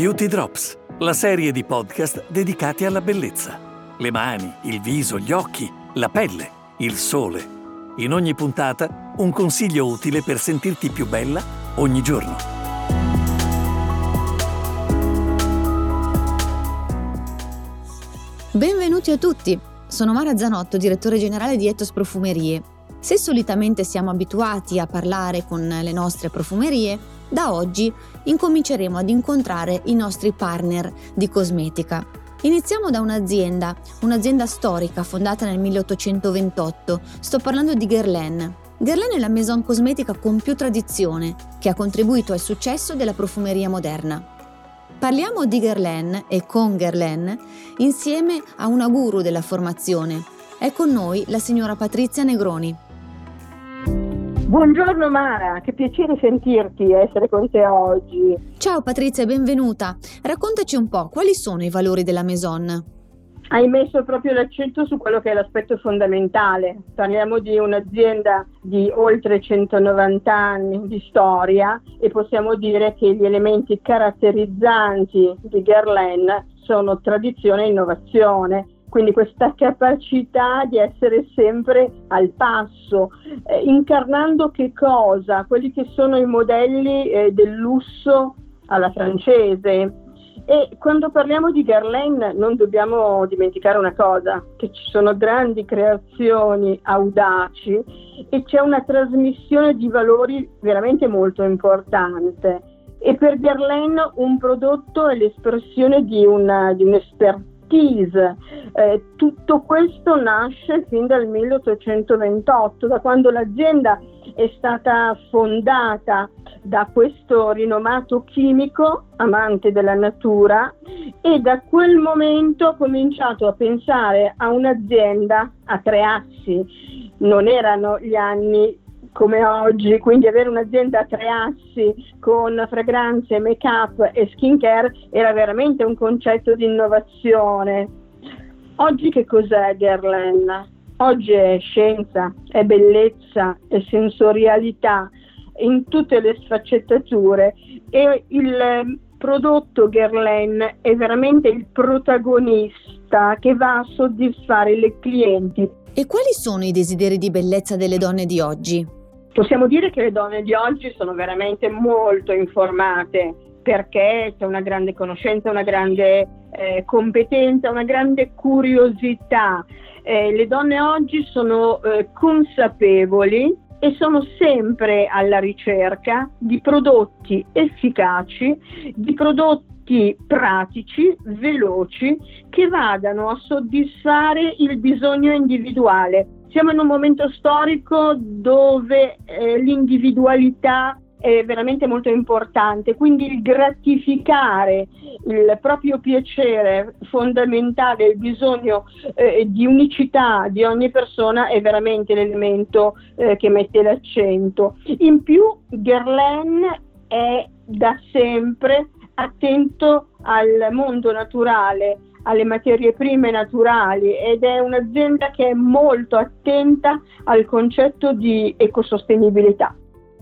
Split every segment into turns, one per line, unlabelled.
Beauty Drops, la serie di podcast dedicati alla bellezza. Le mani, il viso, gli occhi, la pelle, il sole. In ogni puntata un consiglio utile per sentirti più bella ogni giorno.
Benvenuti a tutti, sono Mara Zanotto, direttore generale di Etos Profumerie. Se solitamente siamo abituati a parlare con le nostre profumerie, da oggi incominceremo ad incontrare i nostri partner di cosmetica. Iniziamo da un'azienda, un'azienda storica fondata nel 1828. Sto parlando di Guerlain. Guerlain è la maison cosmetica con più tradizione, che ha contribuito al successo della profumeria moderna. Parliamo di Guerlain e con Guerlain insieme a una guru della formazione. È con noi la signora Patrizia Negroni.
Buongiorno Mara, che piacere sentirti e essere con te oggi.
Ciao Patrizia, benvenuta. Raccontaci un po' quali sono i valori della Maison.
Hai messo proprio l'accento su quello che è l'aspetto fondamentale. Parliamo di un'azienda di oltre 190 anni di storia e possiamo dire che gli elementi caratterizzanti di Guerlain sono tradizione e innovazione quindi questa capacità di essere sempre al passo, eh, incarnando che cosa? Quelli che sono i modelli eh, del lusso alla francese. E quando parliamo di Guerlain non dobbiamo dimenticare una cosa, che ci sono grandi creazioni audaci e c'è una trasmissione di valori veramente molto importante. E per Guerlain un prodotto è l'espressione di, una, di un'espertise expertise. Eh, tutto questo nasce fin dal 1828, da quando l'azienda è stata fondata da questo rinomato chimico, amante della natura, e da quel momento ho cominciato a pensare a un'azienda a tre assi. Non erano gli anni come oggi, quindi avere un'azienda a tre assi con fragranze, make-up e skincare era veramente un concetto di innovazione. Oggi che cos'è Guerlain? Oggi è scienza, è bellezza, è sensorialità in tutte le sfaccettature e il prodotto Guerlain è veramente il protagonista che va a soddisfare le clienti.
E quali sono i desideri di bellezza delle donne di oggi?
Possiamo dire che le donne di oggi sono veramente molto informate perché c'è una grande conoscenza, una grande eh, competenza, una grande curiosità. Eh, le donne oggi sono eh, consapevoli e sono sempre alla ricerca di prodotti efficaci, di prodotti pratici, veloci, che vadano a soddisfare il bisogno individuale siamo in un momento storico dove eh, l'individualità è veramente molto importante, quindi il gratificare il proprio piacere fondamentale, il bisogno eh, di unicità di ogni persona è veramente l'elemento eh, che mette l'accento. In più Guerlain è da sempre attento al mondo naturale, alle materie prime naturali ed è un'azienda che è molto attenta al concetto di ecosostenibilità.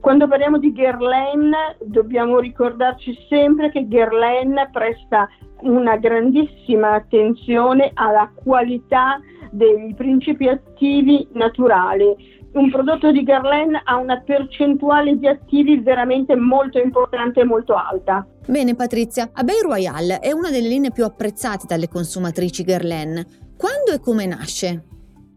Quando parliamo di Guerlain dobbiamo ricordarci sempre che Guerlain presta una grandissima attenzione alla qualità dei principi attivi naturali. Un prodotto di Guerlain ha una percentuale di attivi veramente molto importante e molto alta.
Bene Patrizia, Abbey Royal è una delle linee più apprezzate dalle consumatrici Guerlain. Quando e come nasce?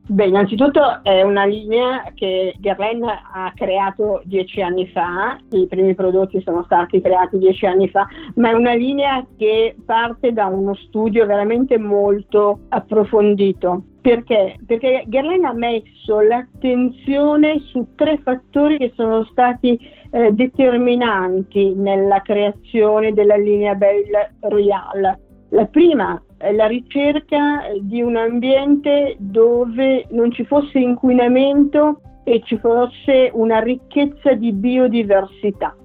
Beh, innanzitutto è una linea che Guerlain ha creato dieci anni fa, i primi prodotti sono stati creati dieci anni fa, ma è una linea che parte da uno studio veramente molto approfondito. Perché? Perché Guerlain ha messo l'attenzione su tre fattori che sono stati eh, determinanti nella creazione della linea Belle Royale. La prima la ricerca di un ambiente dove non ci fosse inquinamento e ci fosse una ricchezza di biodiversità,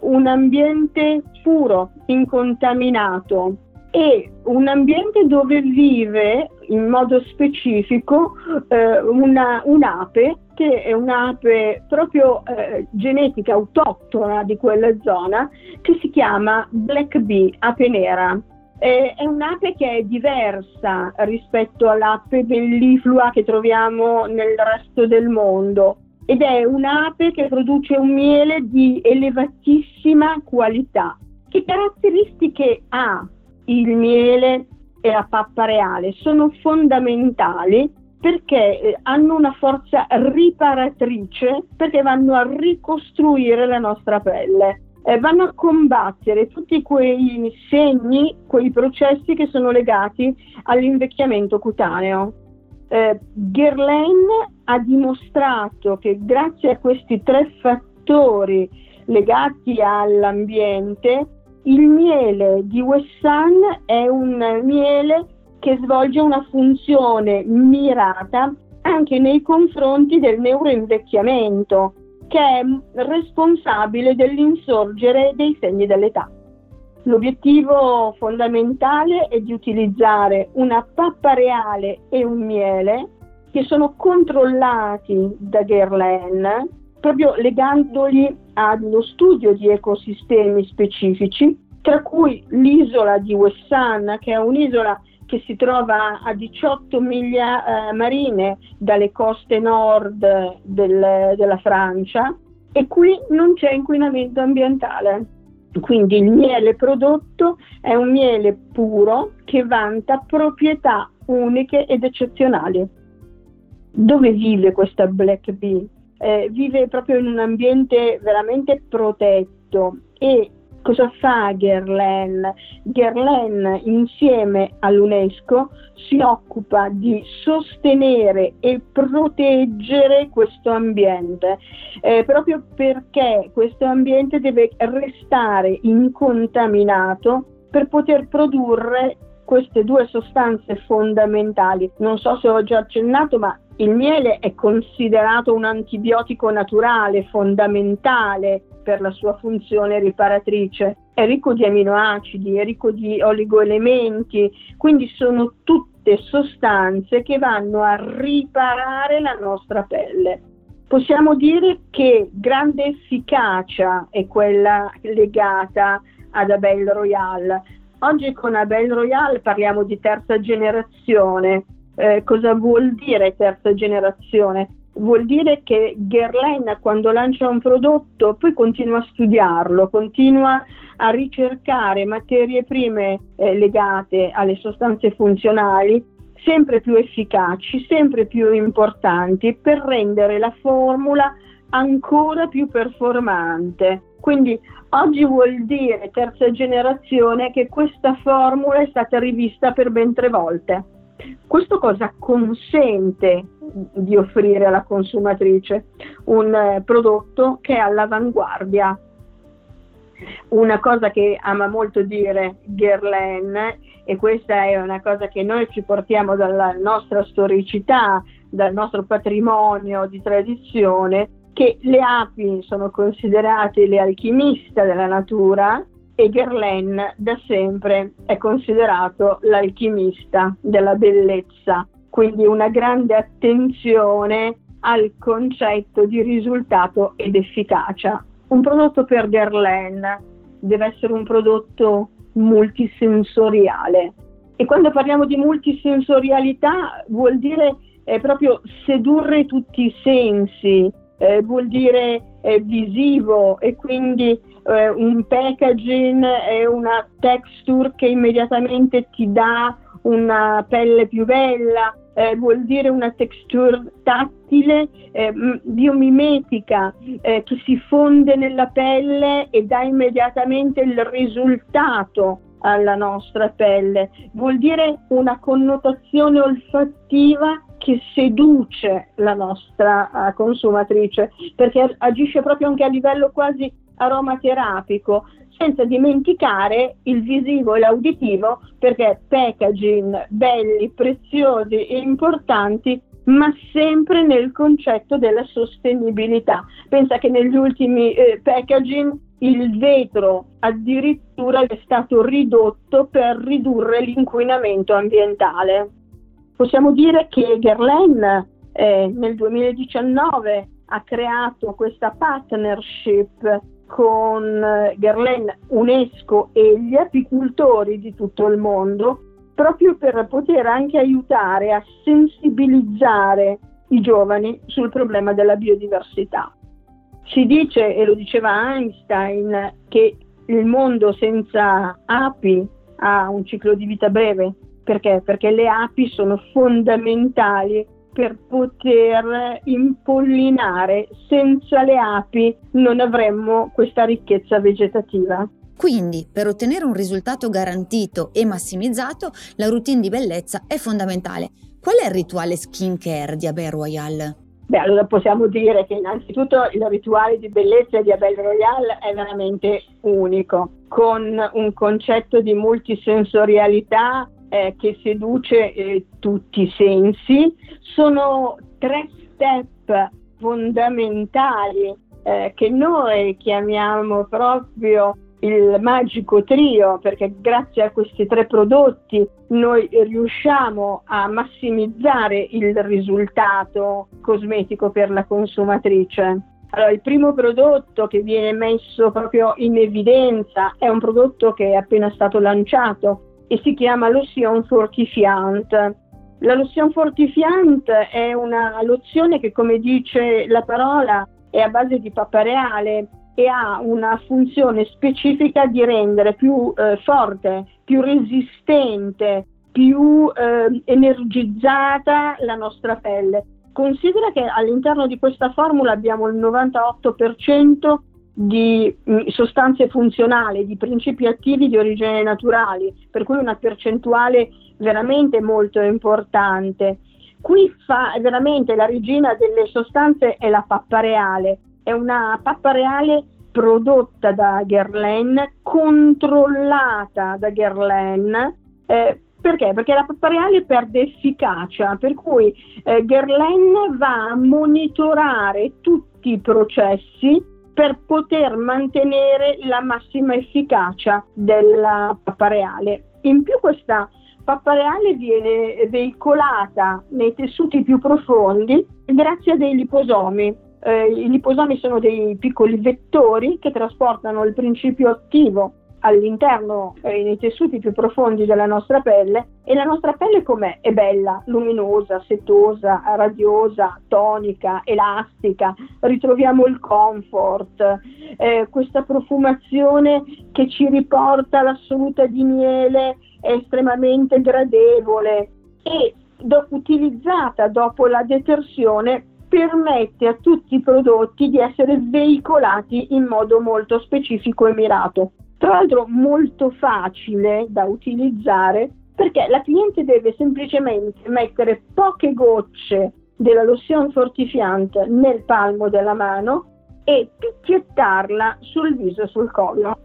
un ambiente puro, incontaminato e un ambiente dove vive in modo specifico eh, una, un'ape parte è un'ape proprio eh, genetica autoctona di quella zona che si chiama Black Bee, ape nera. È un'ape che è diversa rispetto all'ape belliflua che troviamo nel resto del mondo ed è un'ape che produce un miele di elevatissima qualità. Che caratteristiche ha il miele e la pappa reale? Sono fondamentali perché eh, hanno una forza riparatrice, perché vanno a ricostruire la nostra pelle eh, vanno a combattere tutti quei segni, quei processi che sono legati all'invecchiamento cutaneo. Eh, Guerlain ha dimostrato che grazie a questi tre fattori legati all'ambiente, il miele di Wessan è un miele che svolge una funzione mirata anche nei confronti del neuroinvecchiamento che è responsabile dell'insorgere dei segni dell'età. L'obiettivo fondamentale è di utilizzare una pappa reale e un miele che sono controllati da Guerlain, proprio legandoli allo studio di ecosistemi specifici, tra cui l'isola di Wessan, che è un'isola che si trova a 18 miglia eh, marine dalle coste nord del, della Francia e qui non c'è inquinamento ambientale. Quindi il miele prodotto è un miele puro che vanta proprietà uniche ed eccezionali. Dove vive questa Black Bee? Eh, vive proprio in un ambiente veramente protetto e Cosa fa Guerlain? Guerlain insieme all'UNESCO si occupa di sostenere e proteggere questo ambiente, eh, proprio perché questo ambiente deve restare incontaminato per poter produrre queste due sostanze fondamentali. Non so se ho già accennato, ma il miele è considerato un antibiotico naturale fondamentale per la sua funzione riparatrice. È ricco di aminoacidi, è ricco di oligoelementi, quindi sono tutte sostanze che vanno a riparare la nostra pelle. Possiamo dire che grande efficacia è quella legata ad Abel Royal. Oggi con Abel Royal parliamo di terza generazione. Eh, cosa vuol dire terza generazione? vuol dire che Guerlain quando lancia un prodotto poi continua a studiarlo, continua a ricercare materie prime eh, legate alle sostanze funzionali sempre più efficaci, sempre più importanti per rendere la formula ancora più performante. Quindi oggi vuol dire terza generazione che questa formula è stata rivista per ben tre volte. Questo cosa consente di offrire alla consumatrice? Un eh, prodotto che è all'avanguardia. Una cosa che ama molto dire Guerlain, e questa è una cosa che noi ci portiamo dalla nostra storicità, dal nostro patrimonio di tradizione, che le api sono considerate le alchimiste della natura e Guerlain da sempre è considerato l'alchimista della bellezza, quindi una grande attenzione al concetto di risultato ed efficacia. Un prodotto per Guerlain deve essere un prodotto multisensoriale e quando parliamo di multisensorialità vuol dire eh, proprio sedurre tutti i sensi, eh, vuol dire eh, visivo e quindi eh, un packaging e una texture che immediatamente ti dà una pelle più bella, eh, vuol dire una texture tattile, eh, biomimetica, eh, che si fonde nella pelle e dà immediatamente il risultato alla nostra pelle, vuol dire una connotazione olfattiva che seduce la nostra uh, consumatrice perché agisce proprio anche a livello quasi aromaterapico, senza dimenticare il visivo e l'auditivo perché packaging belli, preziosi e importanti ma sempre nel concetto della sostenibilità. Pensa che negli ultimi eh, packaging il vetro addirittura è stato ridotto per ridurre l'inquinamento ambientale. Possiamo dire che Guerlain eh, nel 2019 ha creato questa partnership con eh, Guerlain, UNESCO e gli apicultori di tutto il mondo proprio per poter anche aiutare a sensibilizzare i giovani sul problema della biodiversità. Si dice, e lo diceva Einstein, che il mondo senza api ha un ciclo di vita breve. Perché? Perché le api sono fondamentali per poter impollinare. Senza le api non avremmo questa ricchezza vegetativa.
Quindi, per ottenere un risultato garantito e massimizzato, la routine di bellezza è fondamentale. Qual è il rituale skincare di Abel Royal?
Beh, allora possiamo dire che innanzitutto il rituale di bellezza di Abel Royal è veramente unico, con un concetto di multisensorialità eh, che seduce eh, tutti i sensi. Sono tre step fondamentali eh, che noi chiamiamo proprio il magico trio perché grazie a questi tre prodotti noi riusciamo a massimizzare il risultato cosmetico per la consumatrice. Allora, il primo prodotto che viene messo proprio in evidenza è un prodotto che è appena stato lanciato e si chiama Lotion Fortifiant. La lotion fortifiant è una lozione che, come dice la parola, è a base di pappa reale e ha una funzione specifica di rendere più eh, forte, più resistente, più eh, energizzata la nostra pelle. Considera che all'interno di questa formula abbiamo il 98% di mm, sostanze funzionali, di principi attivi di origine naturali, per cui una percentuale veramente molto importante. Qui fa veramente la regina delle sostanze è la pappa reale, è una pappa reale prodotta da Guerlain, controllata da Guerlain. Eh, perché? Perché la pappa reale perde efficacia, per cui eh, Guerlain va a monitorare tutti i processi per poter mantenere la massima efficacia della pappa reale. In più questa pappa reale viene veicolata nei tessuti più profondi grazie a dei liposomi eh, I liposomi sono dei piccoli vettori che trasportano il principio attivo all'interno, eh, nei tessuti più profondi della nostra pelle e la nostra pelle com'è? È bella, luminosa, setosa, radiosa, tonica, elastica, ritroviamo il comfort, eh, questa profumazione che ci riporta l'assoluta di miele è estremamente gradevole e do- utilizzata dopo la detersione permette a tutti i prodotti di essere veicolati in modo molto specifico e mirato. Tra l'altro molto facile da utilizzare perché la cliente deve semplicemente mettere poche gocce della lotion fortifiante nel palmo della mano e picchiettarla sul viso e sul collo.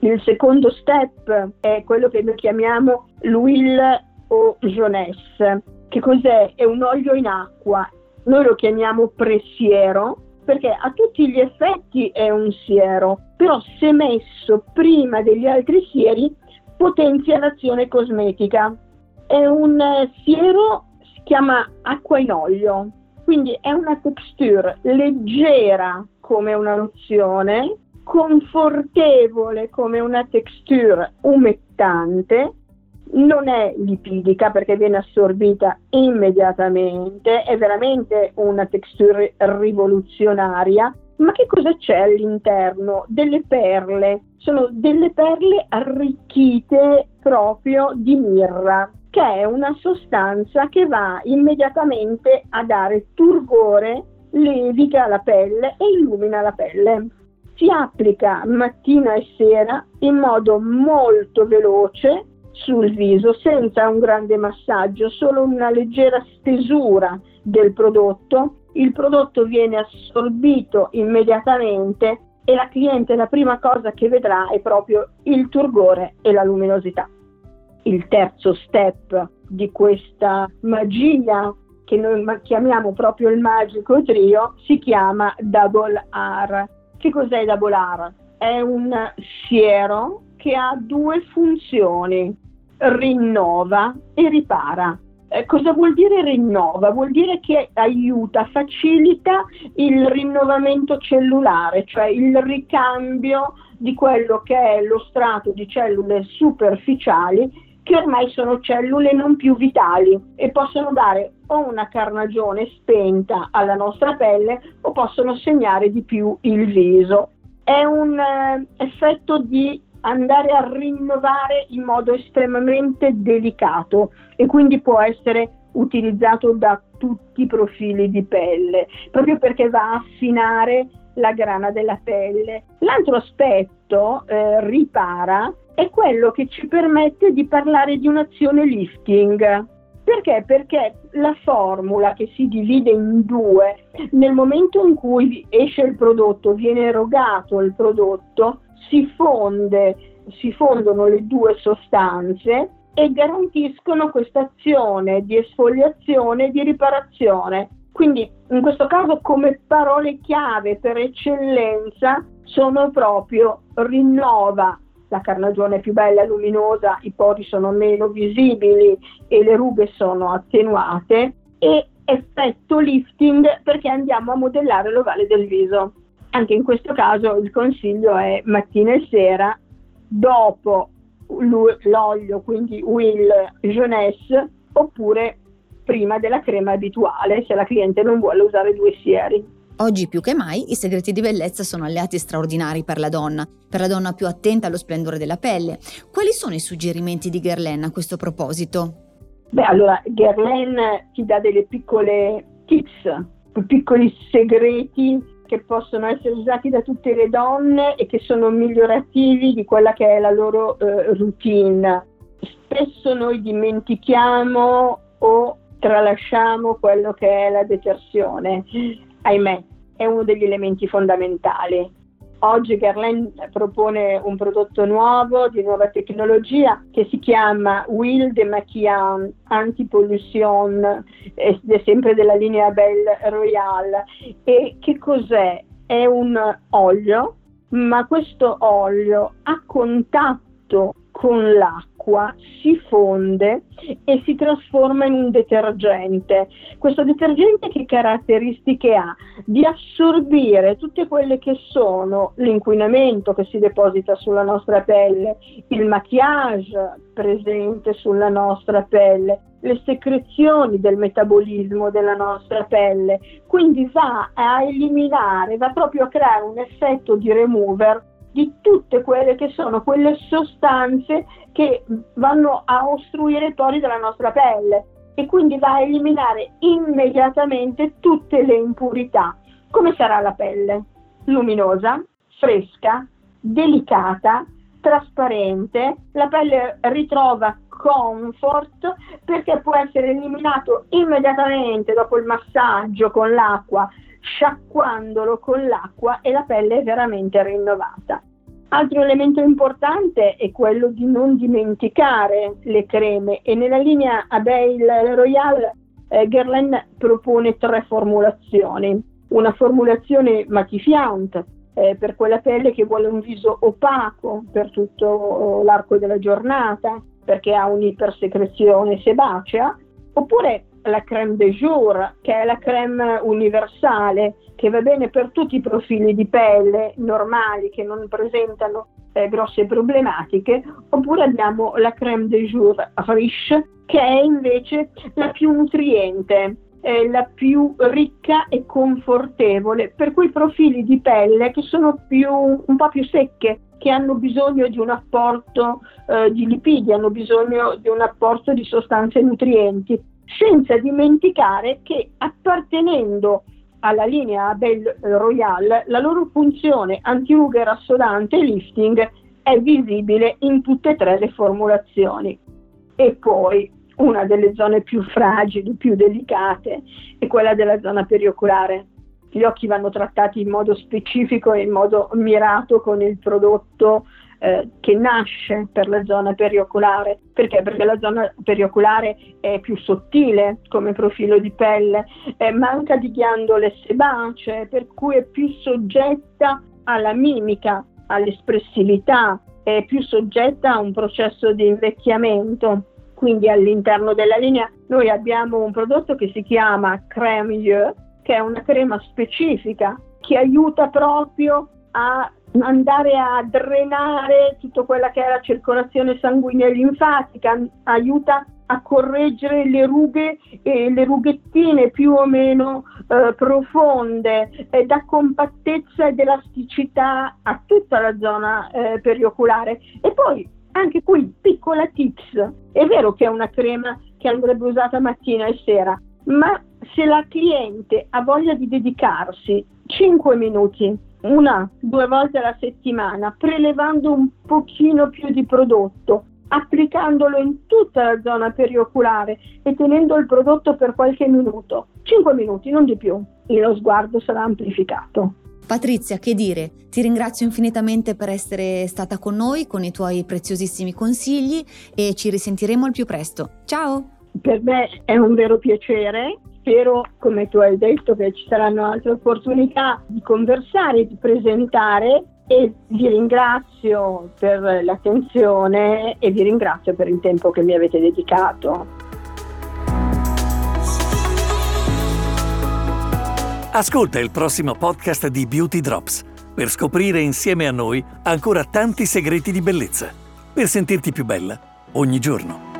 Il secondo step è quello che noi chiamiamo l'huile o jeunesse. Che cos'è? È un olio in acqua noi lo chiamiamo presiero perché a tutti gli effetti è un siero, però se messo prima degli altri sieri potenzia l'azione cosmetica. È un siero, si chiama acqua in olio, quindi è una texture leggera come una lozione, confortevole come una texture umettante non è lipidica perché viene assorbita immediatamente, è veramente una texture rivoluzionaria. Ma che cosa c'è all'interno? Delle perle, sono delle perle arricchite proprio di mirra, che è una sostanza che va immediatamente a dare turgore, leviga la pelle e illumina la pelle. Si applica mattina e sera in modo molto veloce sul viso senza un grande massaggio, solo una leggera stesura del prodotto. Il prodotto viene assorbito immediatamente e la cliente la prima cosa che vedrà è proprio il turgore e la luminosità. Il terzo step di questa magia che noi chiamiamo proprio il magico trio si chiama Double R. Che cos'è Double R? È un siero che ha due funzioni rinnova e ripara. Eh, cosa vuol dire rinnova? Vuol dire che aiuta, facilita il rinnovamento cellulare, cioè il ricambio di quello che è lo strato di cellule superficiali che ormai sono cellule non più vitali e possono dare o una carnagione spenta alla nostra pelle o possono segnare di più il viso. È un eh, effetto di andare a rinnovare in modo estremamente delicato e quindi può essere utilizzato da tutti i profili di pelle, proprio perché va a affinare la grana della pelle. L'altro aspetto eh, ripara è quello che ci permette di parlare di un'azione lifting. Perché? Perché la formula che si divide in due, nel momento in cui esce il prodotto, viene erogato il prodotto, si fonde, si fondono le due sostanze e garantiscono questa azione di esfoliazione e di riparazione. Quindi in questo caso come parole chiave per eccellenza sono proprio rinnova, la carnagione è più bella, luminosa, i pori sono meno visibili e le rughe sono attenuate e effetto lifting perché andiamo a modellare l'ovale del viso. Anche in questo caso il consiglio è mattina e sera dopo l'olio, quindi Will Jeunesse, oppure prima della crema abituale se la cliente non vuole usare due sieri.
Oggi più che mai i segreti di bellezza sono alleati straordinari per la donna, per la donna più attenta allo splendore della pelle. Quali sono i suggerimenti di Guerlain a questo proposito?
Beh, allora Guerlain ti dà delle piccole tips, piccoli segreti che possono essere usati da tutte le donne e che sono migliorativi di quella che è la loro eh, routine. Spesso noi dimentichiamo o tralasciamo quello che è la detersione ahimè, è uno degli elementi fondamentali. Oggi Guerlain propone un prodotto nuovo, di nuova tecnologia, che si chiama Will de Maquillant Anti-Pollution, è sempre della linea Belle Royale. E che cos'è? È un olio, ma questo olio a contatto con l'acqua si fonde e si trasforma in un detergente. Questo detergente che caratteristiche ha? Di assorbire tutte quelle che sono l'inquinamento che si deposita sulla nostra pelle, il maquillage presente sulla nostra pelle, le secrezioni del metabolismo della nostra pelle, quindi va a eliminare, va proprio a creare un effetto di remover di tutte quelle che sono quelle sostanze che vanno a ostruire i pori della nostra pelle e quindi va a eliminare immediatamente tutte le impurità. Come sarà la pelle? Luminosa, fresca, delicata, trasparente, la pelle ritrova comfort perché può essere eliminato immediatamente dopo il massaggio con l'acqua sciacquandolo con l'acqua e la pelle è veramente rinnovata. Altro elemento importante è quello di non dimenticare le creme e nella linea Abeille Royal eh, Guerlain propone tre formulazioni. Una formulazione matifiante eh, per quella pelle che vuole un viso opaco per tutto l'arco della giornata perché ha un'ipersecrezione sebacea, oppure la crème de jour, che è la crème universale, che va bene per tutti i profili di pelle normali che non presentano eh, grosse problematiche, oppure abbiamo la crème de jour riche, che è invece la più nutriente, eh, la più ricca e confortevole per quei profili di pelle che sono più, un po' più secche, che hanno bisogno di un apporto eh, di lipidi, hanno bisogno di un apporto di sostanze nutrienti senza dimenticare che appartenendo alla linea Bell Royal la loro funzione antirughe rassodante e lifting è visibile in tutte e tre le formulazioni. E poi una delle zone più fragili, più delicate, è quella della zona perioculare. Gli occhi vanno trattati in modo specifico e in modo mirato con il prodotto eh, che nasce per la zona perioculare. Perché? Perché la zona perioculare è più sottile come profilo di pelle, eh, manca di ghiandole sebacee, per cui è più soggetta alla mimica, all'espressività, è più soggetta a un processo di invecchiamento. Quindi all'interno della linea Noi abbiamo un prodotto che si chiama Crème Mieux, che è una crema specifica che aiuta proprio a andare a drenare tutta quella che è la circolazione sanguigna e linfatica, aiuta a correggere le rughe e le rughettine più o meno eh, profonde, eh, dà compattezza ed elasticità a tutta la zona eh, perioculare. E poi anche qui piccola tips, è vero che è una crema che andrebbe usata mattina e sera, ma se la cliente ha voglia di dedicarsi 5 minuti, una, due volte alla settimana, prelevando un pochino più di prodotto, applicandolo in tutta la zona perioculare e tenendo il prodotto per qualche minuto, 5 minuti, non di più, e lo sguardo sarà amplificato.
Patrizia, che dire? Ti ringrazio infinitamente per essere stata con noi, con i tuoi preziosissimi consigli e ci risentiremo al più presto. Ciao!
Per me è un vero piacere spero, come tu hai detto, che ci saranno altre opportunità di conversare, di presentare e vi ringrazio per l'attenzione e vi ringrazio per il tempo che mi avete dedicato.
Ascolta il prossimo podcast di Beauty Drops per scoprire insieme a noi ancora tanti segreti di bellezza, per sentirti più bella ogni giorno.